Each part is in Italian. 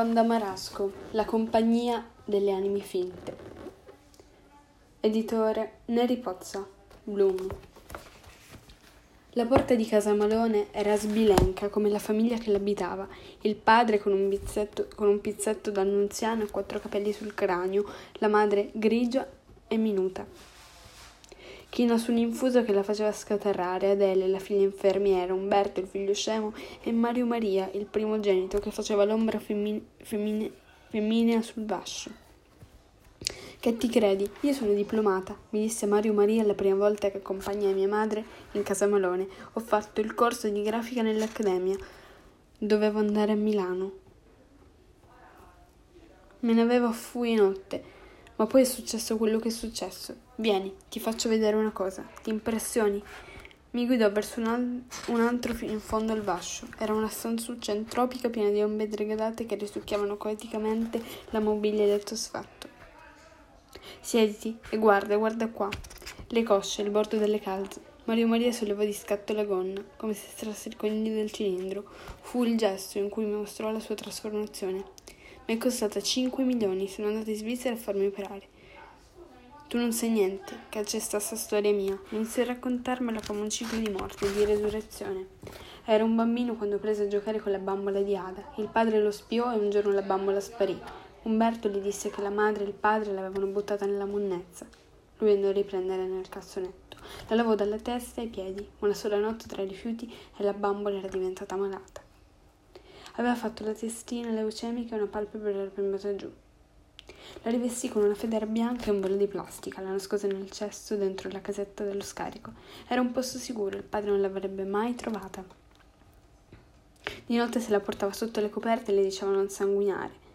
Wanda Marasco, La compagnia delle anime finte. Editore Neri Pozza, Bloom. La porta di casa Malone era sbilenca come la famiglia che l'abitava, il padre con un, bizzetto, con un pizzetto d'annunziano e quattro capelli sul cranio, la madre grigia e minuta china su un infuso che la faceva scatarrare, Adele, la figlia infermiera, Umberto, il figlio scemo, e Mario Maria, il primogenito, che faceva l'ombra femmine, femmine, femminea sul vascio. Che ti credi? Io sono diplomata, mi disse Mario Maria la prima volta che accompagnai mia madre in casa Malone. Ho fatto il corso di grafica nell'accademia. Dovevo andare a Milano. Me ne avevo a fui notte ma poi è successo quello che è successo. Vieni, ti faccio vedere una cosa. Ti impressioni? Mi guidò verso un, al- un altro in fondo al vascio. Era una stanzuccia entropica piena di ombre degradate che risucchiavano poeticamente la mobilia del sfatto. Siediti e guarda, guarda qua. Le cosce, il bordo delle calze. Mario Maria sollevò di scatto la gonna, come se estrasse il coniglio del cilindro. Fu il gesto in cui mi mostrò la sua trasformazione. Mi è costata 5 milioni, sono andata in Svizzera a farmi operare. Tu non sai niente, c'è sta storia mia. Inizi a raccontarmela come un ciclo di morte e di resurrezione. Era un bambino quando prese a giocare con la bambola di Ada. Il padre lo spiò e un giorno la bambola sparì. Umberto gli disse che la madre e il padre l'avevano buttata nella monnezza. Lui andò a riprendere nel cassonetto. La lavò dalla testa ai piedi. Una sola notte tra i rifiuti e la bambola era diventata malata. Aveva fatto la testina leucemica e una palpebra era premata giù. La rivestì con una federa bianca e un velo di plastica, la nascose nel cesto dentro la casetta dello scarico. Era un posto sicuro, il padre non l'avrebbe mai trovata. Di notte se la portava sotto le coperte e le diceva non sanguinare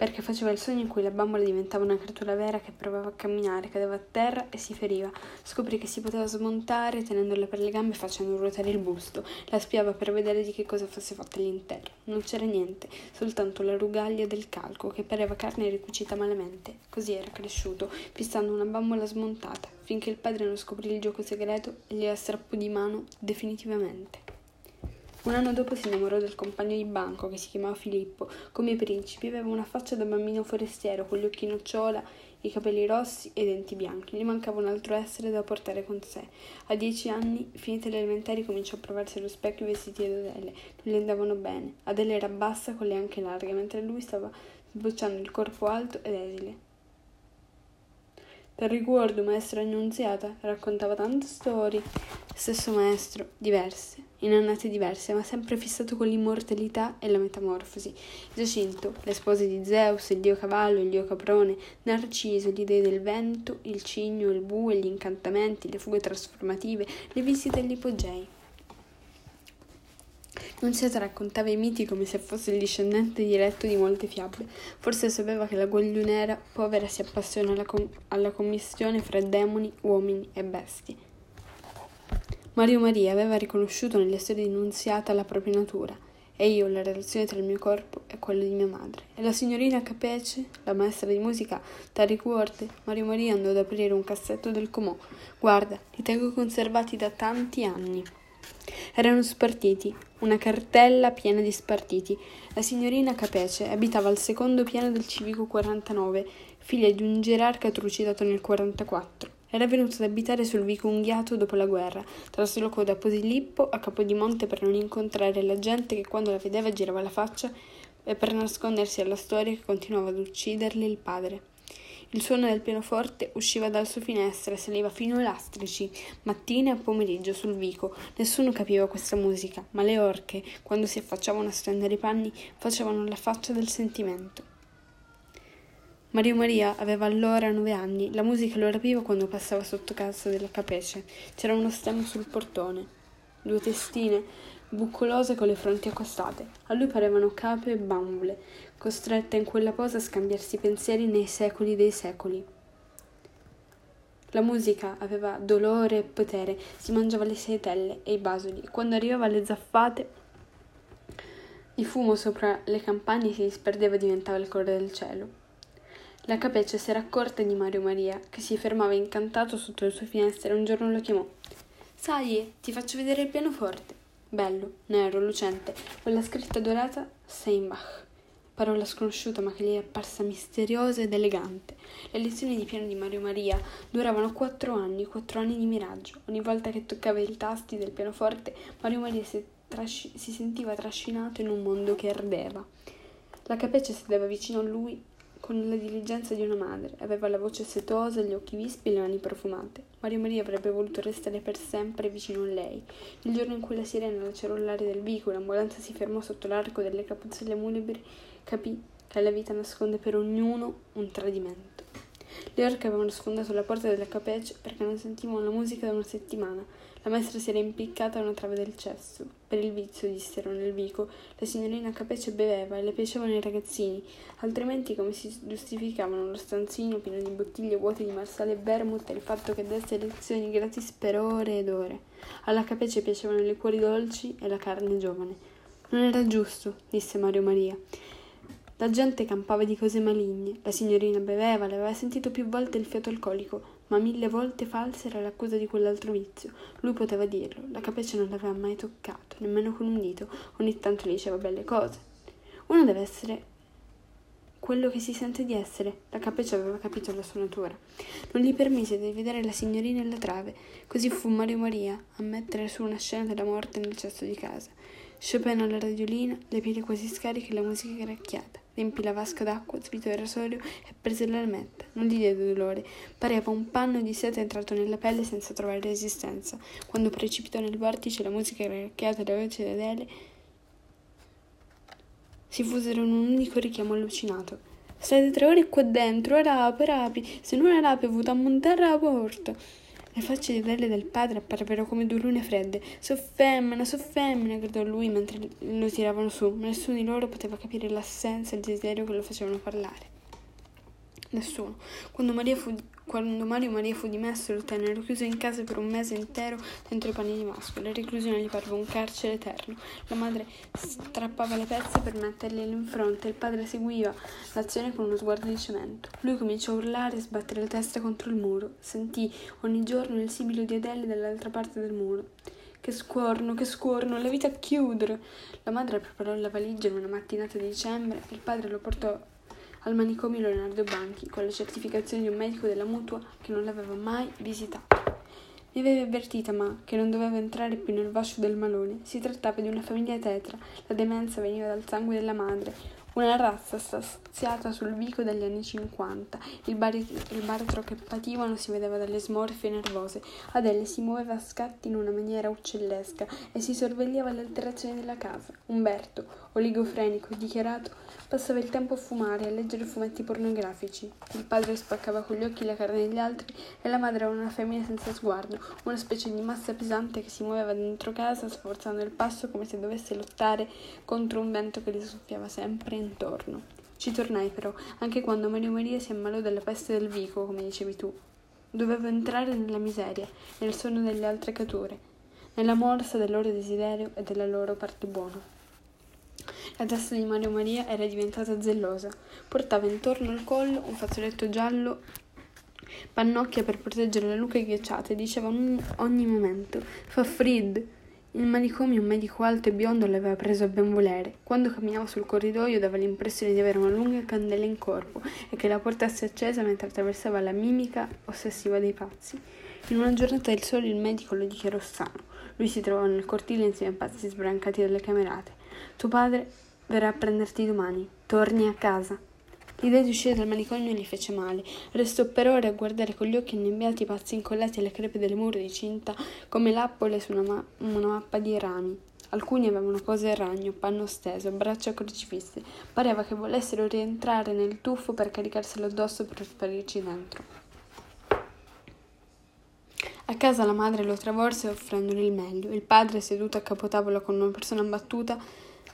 perché faceva il sogno in cui la bambola diventava una creatura vera che provava a camminare, cadeva a terra e si feriva. Scoprì che si poteva smontare tenendola per le gambe e facendo ruotare il busto. La spiava per vedere di che cosa fosse fatta all'interno. Non c'era niente, soltanto la rugaglia del calco che pareva carne ricucita malamente. Così era cresciuto, fissando una bambola smontata, finché il padre non scoprì il gioco segreto e gliela strappò di mano definitivamente. Un anno dopo si innamorò del compagno di banco che si chiamava Filippo. Come i principi, aveva una faccia da bambino forestiero, con gli occhi nocciola, i capelli rossi e i denti bianchi. Gli mancava un altro essere da portare con sé. A dieci anni, finite le elementari, cominciò a provarsi allo specchio i vestiti ad Adele. Non gli andavano bene. Adele era bassa con le anche larghe, mentre lui stava sbocciando il corpo alto ed esile. Te ricordo, maestra Annunziata, raccontava tante storie. Stesso maestro, diverse, in annate diverse, ma sempre fissato con l'immortalità e la metamorfosi. Giacinto, le spose di Zeus, il dio cavallo, il dio caprone, Narciso, gli dei del vento, il cigno, il bue, gli incantamenti, le fughe trasformative, le visite agli ipogei. Nunziata raccontava i miti come se fosse il discendente diretto di molte fiabe. Forse sapeva che la guagliunera povera si appassiona alla, com- alla commissione fra demoni, uomini e bestie. Mario Maria aveva riconosciuto nelle storie di Nunziata la propria natura e io la relazione tra il mio corpo e quello di mia madre. E la signorina Capece, la maestra di musica Taricuorte, Mario Maria andò ad aprire un cassetto del comò. Guarda, li tengo conservati da tanti anni. Erano spartiti, una cartella piena di spartiti. La signorina Capece abitava al secondo piano del civico 49, figlia di un gerarca trucidato nel 44. Era venuta ad abitare sul vico unghiato dopo la guerra, traslocò da Posilippo a Capodimonte per non incontrare la gente che quando la vedeva girava la faccia e per nascondersi alla storia che continuava ad ucciderle il padre. Il suono del pianoforte usciva dal suo finestra e saliva fino ai lastrici, mattina e pomeriggio sul vico. Nessuno capiva questa musica, ma le orche, quando si affacciavano a stendere i panni, facevano la faccia del sentimento. Mario Maria aveva allora nove anni. La musica lo rapiva quando passava sotto casa della Capece. C'era uno stemmo sul portone. Due testine buccolose con le fronti accostate. A lui parevano cape e bambole, costrette in quella posa a scambiarsi pensieri nei secoli dei secoli. La musica aveva dolore e potere, si mangiava le setelle e i basoli. Quando arrivava alle zaffate, il fumo sopra le campagne si disperdeva e diventava il colore del cielo. La capeccia si era accorta di Mario Maria, che si fermava incantato sotto le sue finestre, e un giorno lo chiamò. Sai, ti faccio vedere il pianoforte. Bello, nero, lucente, con la scritta dorata Seinbach parola sconosciuta ma che gli è apparsa misteriosa ed elegante. Le lezioni di piano di Mario Maria duravano quattro anni, quattro anni di miraggio. Ogni volta che toccava i tasti del pianoforte, Mario Maria si, trasci- si sentiva trascinato in un mondo che ardeva. La capece sedeva vicino a lui con la diligenza di una madre. Aveva la voce setosa, gli occhi vispi e le mani profumate. Mario Maria avrebbe voluto restare per sempre vicino a lei. Il giorno in cui la sirena la cerollare del vico, l'ambulanza si fermò sotto l'arco delle capuzzelle mulebri, capì che la vita nasconde per ognuno un tradimento. Le orche avevano sfondato la porta della capece perché non sentivano la musica da una settimana. La maestra si era impiccata a una trave del cesso. Per il vizio, dissero nel vico, la signorina Capece beveva e le piacevano i ragazzini, altrimenti come si giustificavano lo stanzino pieno di bottiglie vuote di marsale e vermouth e il fatto che desse lezioni gratis per ore ed ore. Alla Capece piacevano i liquori dolci e la carne giovane. Non era giusto, disse Mario Maria. La gente campava di cose maligne, la signorina beveva, le aveva sentito più volte il fiato alcolico, ma mille volte falsa era l'accusa di quell'altro vizio. Lui poteva dirlo, la capace non l'aveva mai toccato, nemmeno con un dito, ogni tanto le diceva belle cose. Uno deve essere quello che si sente di essere. La capace aveva capito la sua natura. Non gli permise di vedere la signorina nella trave, così fu Mario Maria a mettere su una scena della morte nel cesso di casa. Chopin alla radiolina, le piede quasi scariche e la musica gracchiata. Riempì la vasca d'acqua, svitò il rasoio e prese l'elmetta. Non gli diede dolore. Pareva un panno di seta entrato nella pelle senza trovare resistenza. Quando precipitò nel vortice, la musica gracchiata e la voce di Adele si fusero in un unico richiamo allucinato. State tre ore qua dentro, rape, rapi, se non è rape, avuto a montare la porta. Le facce di e del padre apparvero come due lune fredde. So femmina, so femmina, gridò lui mentre lo tiravano su, ma nessuno di loro poteva capire l'assenza e il desiderio che lo facevano parlare. Nessuno. Quando Maria fu quando Mario Maria fu dimesso, lo tennero chiuso in casa per un mese intero dentro i panni di masco. La reclusione gli parve un carcere eterno. La madre strappava le pezze per mettergliele in fronte. Il padre seguiva l'azione con uno sguardo di cemento. Lui cominciò a urlare e sbattere la testa contro il muro. Sentì ogni giorno il sibilo di Adele dall'altra parte del muro. Che scuorno, che scuorno, la vita a chiudere. La madre preparò la valigia in una mattinata di dicembre. Il padre lo portò al manicomio Leonardo Banchi con la certificazione di un medico della mutua che non l'aveva mai visitato. Mi aveva avvertita, ma che non doveva entrare più nel vascio del malone. Si trattava di una famiglia tetra. La demenza veniva dal sangue della madre, una razza saziata sul vico degli anni 50. Il, bari- il baratro che pativano si vedeva dalle smorfie nervose. Adele si muoveva a scatti in una maniera uccellesca e si sorvegliava le alterazioni della casa. Umberto, oligofrenico dichiarato, passava il tempo a fumare e a leggere fumetti pornografici. Il padre spaccava con gli occhi la carne degli altri e la madre era una femmina senza sguardo, una specie di massa pesante che si muoveva dentro casa sforzando il passo come se dovesse lottare contro un vento che le soffiava sempre intorno. Ci tornai però, anche quando Mario Maria si ammalò della peste del vico, come dicevi tu. Dovevo entrare nella miseria, nel sonno delle altre creature, nella morsa del loro desiderio e della loro parte buona. La testa di Mario Maria era diventata zellosa. Portava intorno al collo un fazzoletto giallo pannocchia per proteggere la nuca ghiacciata e diceva ogni momento fa frid il manicomio un medico alto e biondo l'aveva preso a ben volere. Quando camminava sul corridoio dava l'impressione di avere una lunga candela in corpo e che la portasse accesa mentre attraversava la mimica ossessiva dei pazzi. In una giornata del sole il medico lo dichiarò sano. Lui si trovava nel cortile insieme ai pazzi sbrancati dalle camerate. Tuo padre verrà a prenderti domani. Torni a casa. L'idea di uscire dal manicomio gli fece male. Restò per ore a guardare con gli occhi annebbiati i pazzi incollati alle crepe delle mura di cinta come lappole su una, ma- una mappa di rami. Alcuni avevano pose a ragno, panno steso, braccia crocifisse. Pareva che volessero rientrare nel tuffo per caricarselo addosso per sparirci dentro. A casa la madre lo travolse offrendogli il meglio. Il padre, seduto a capotavola con una persona abbattuta,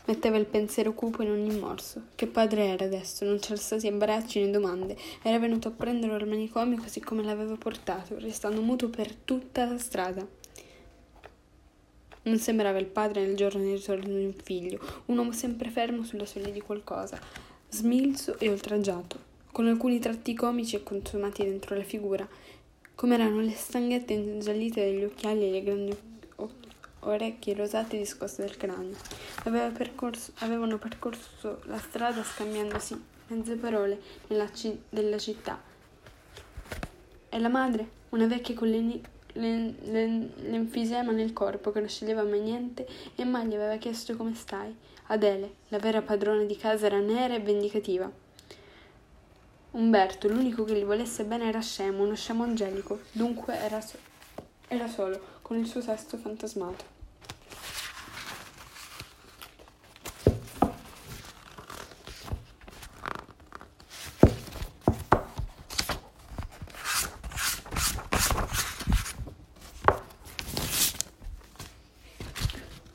Metteva il pensiero cupo in ogni morso. Che padre era adesso? Non c'era stati abbracci né domande. Era venuto a prenderlo al manicomio così come l'aveva portato, restando muto per tutta la strada. Non sembrava il padre nel giorno di ritorno di un figlio, un uomo sempre fermo sulla soglia di qualcosa, smilzo e oltraggiato, con alcuni tratti comici e consumati dentro la figura, come erano le stanghette ingiallite degli occhiali e le grandi orecchie rosate discoste del cranio. Aveva percorso, avevano percorso la strada scambiandosi mezze parole ci, della città. E la madre, una vecchia con l'enfisema nel corpo che non sceglieva mai niente e mai gli aveva chiesto come stai. Adele, la vera padrona di casa, era nera e vendicativa. Umberto, l'unico che gli volesse bene, era scemo, uno scemo angelico, dunque era, so- era solo, con il suo sesto fantasmato.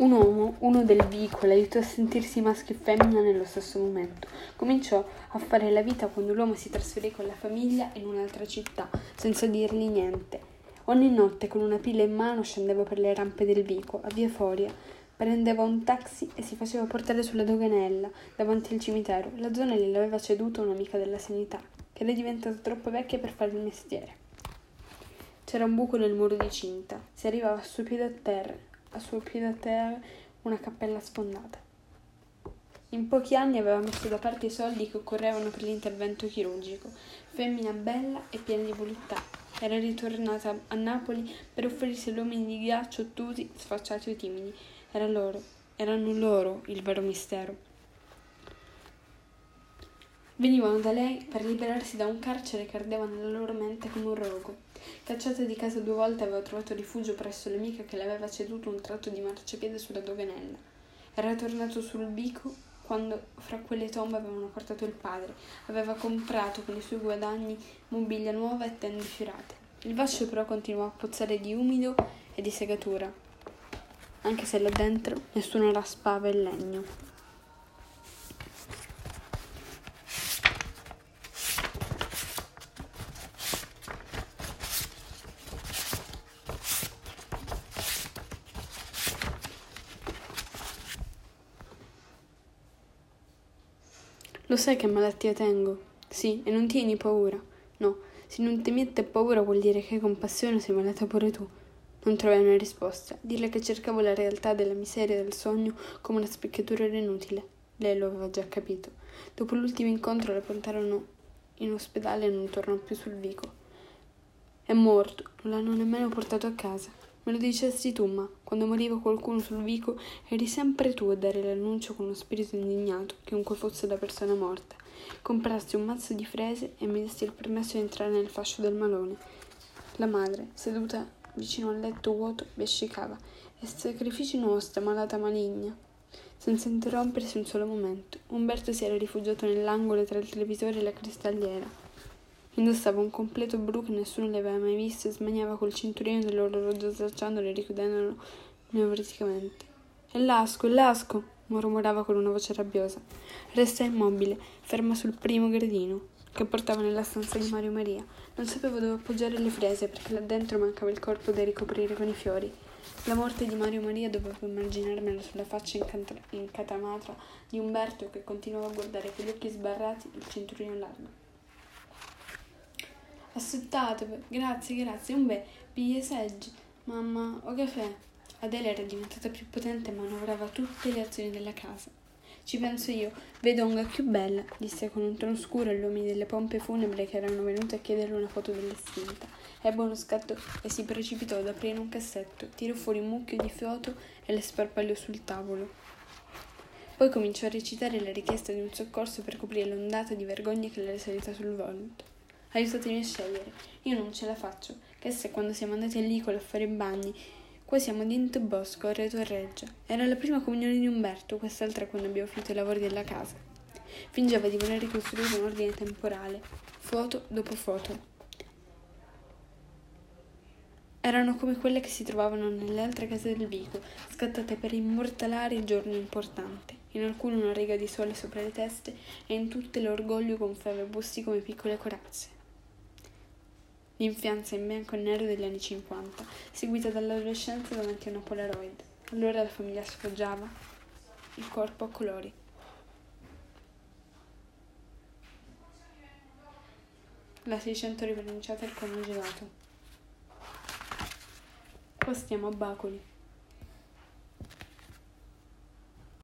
Un uomo, uno del vico, l'aiutò a sentirsi maschio e femmina nello stesso momento. Cominciò a fare la vita quando l'uomo si trasferì con la famiglia in un'altra città, senza dirgli niente. Ogni notte con una pila in mano scendeva per le rampe del vico, a via Foria, prendeva un taxi e si faceva portare sulla doganella, davanti al cimitero. La zona gliel'aveva ceduta un'amica della sanità, che era diventata troppo vecchia per fare il mestiere. C'era un buco nel muro di cinta, si arrivava a suo piede a terra a suo piede a terra una cappella sfondata. In pochi anni aveva messo da parte i soldi che occorrevano per l'intervento chirurgico. Femmina bella e piena di voluttà. Era ritornata a Napoli per offrirsi agli uomini di ghiaccio ottusi, sfacciati o timidi. Era loro, erano loro il vero mistero. Venivano da lei per liberarsi da un carcere che ardeva nella loro mente come un rogo. Cacciata di casa due volte aveva trovato rifugio presso l'amica che le aveva ceduto un tratto di marciapiede sulla doganella. Era tornato sul bico quando fra quelle tombe avevano portato il padre. Aveva comprato con i suoi guadagni mobilia nuova e tende fiorate. Il vascio però continuò a puzzare di umido e di segatura, anche se là dentro nessuno raspava il legno. Lo sai che malattia tengo? Sì, e non tieni paura. No, se non ti mette paura vuol dire che con passione sei malata pure tu. Non trovai una risposta. Dirle che cercavo la realtà della miseria del sogno come una specchiatura era inutile. Lei lo aveva già capito. Dopo l'ultimo incontro la portarono in ospedale e non tornò più sul vico. È morto, non l'hanno nemmeno portato a casa. Me lo dicesti tu, ma quando moriva qualcuno sul vico eri sempre tu a dare l'annuncio con uno spirito indignato, chiunque fosse la persona morta. Comprasti un mazzo di frese e mi desti il permesso di entrare nel fascio del malone. La madre, seduta vicino al letto vuoto, bescicava. E sacrifici nostra, malata maligna. Senza interrompersi un solo momento, Umberto si era rifugiato nell'angolo tra il televisore e la cristalliera. Indossava un completo blu che nessuno le aveva mai visto e smaniava col cinturino dell'orologio slacciandolo e richiudendolo nevroticamente. È l'asco, è l'asco! mormorava con una voce rabbiosa. Resta immobile, ferma sul primo gradino che portava nella stanza di Mario Maria. Non sapevo dove appoggiare le frese perché là dentro mancava il corpo da ricoprire con i fiori. La morte di Mario Maria dovevo immaginarmela sulla faccia incatamata di Umberto che continuava a guardare con gli occhi sbarrati il cinturino largo. Aspettate, grazie, grazie. Un bel seggi. Mamma, o caffè. Adele era diventata più potente e manovrava tutte le azioni della casa. Ci penso io, vedonga più bella, disse con un tono scuro agli uomini delle pompe funebri che erano venuti a chiederle una foto dell'estinta. Ebbe uno scatto e si precipitò ad aprire un cassetto, tirò fuori un mucchio di foto e le sparpagliò sul tavolo. Poi cominciò a recitare la richiesta di un soccorso per coprire l'ondata di vergogna che le era salita sul volto. Aiutatemi a scegliere. Io non ce la faccio. Che se quando siamo andati all'Icola a fare i bagni. Qua siamo dentro bosco, a Reto a Reggia. Era la prima comunione di Umberto, quest'altra quando abbiamo finito i lavori della casa. Fingeva di voler ricostruire un ordine temporale, foto dopo foto. Erano come quelle che si trovavano nelle altre case del Vico, scattate per immortalare il giorno importante in alcune una riga di sole sopra le teste e in tutte l'orgoglio gonfiava busti come piccole corazze l'infianza in bianco e nero degli anni 50, seguita dall'adolescenza davanti a una Polaroid. Allora la famiglia sfoggiava il corpo a colori. La 600 ripronunciata e il conno gelato. Qua stiamo a Bacoli.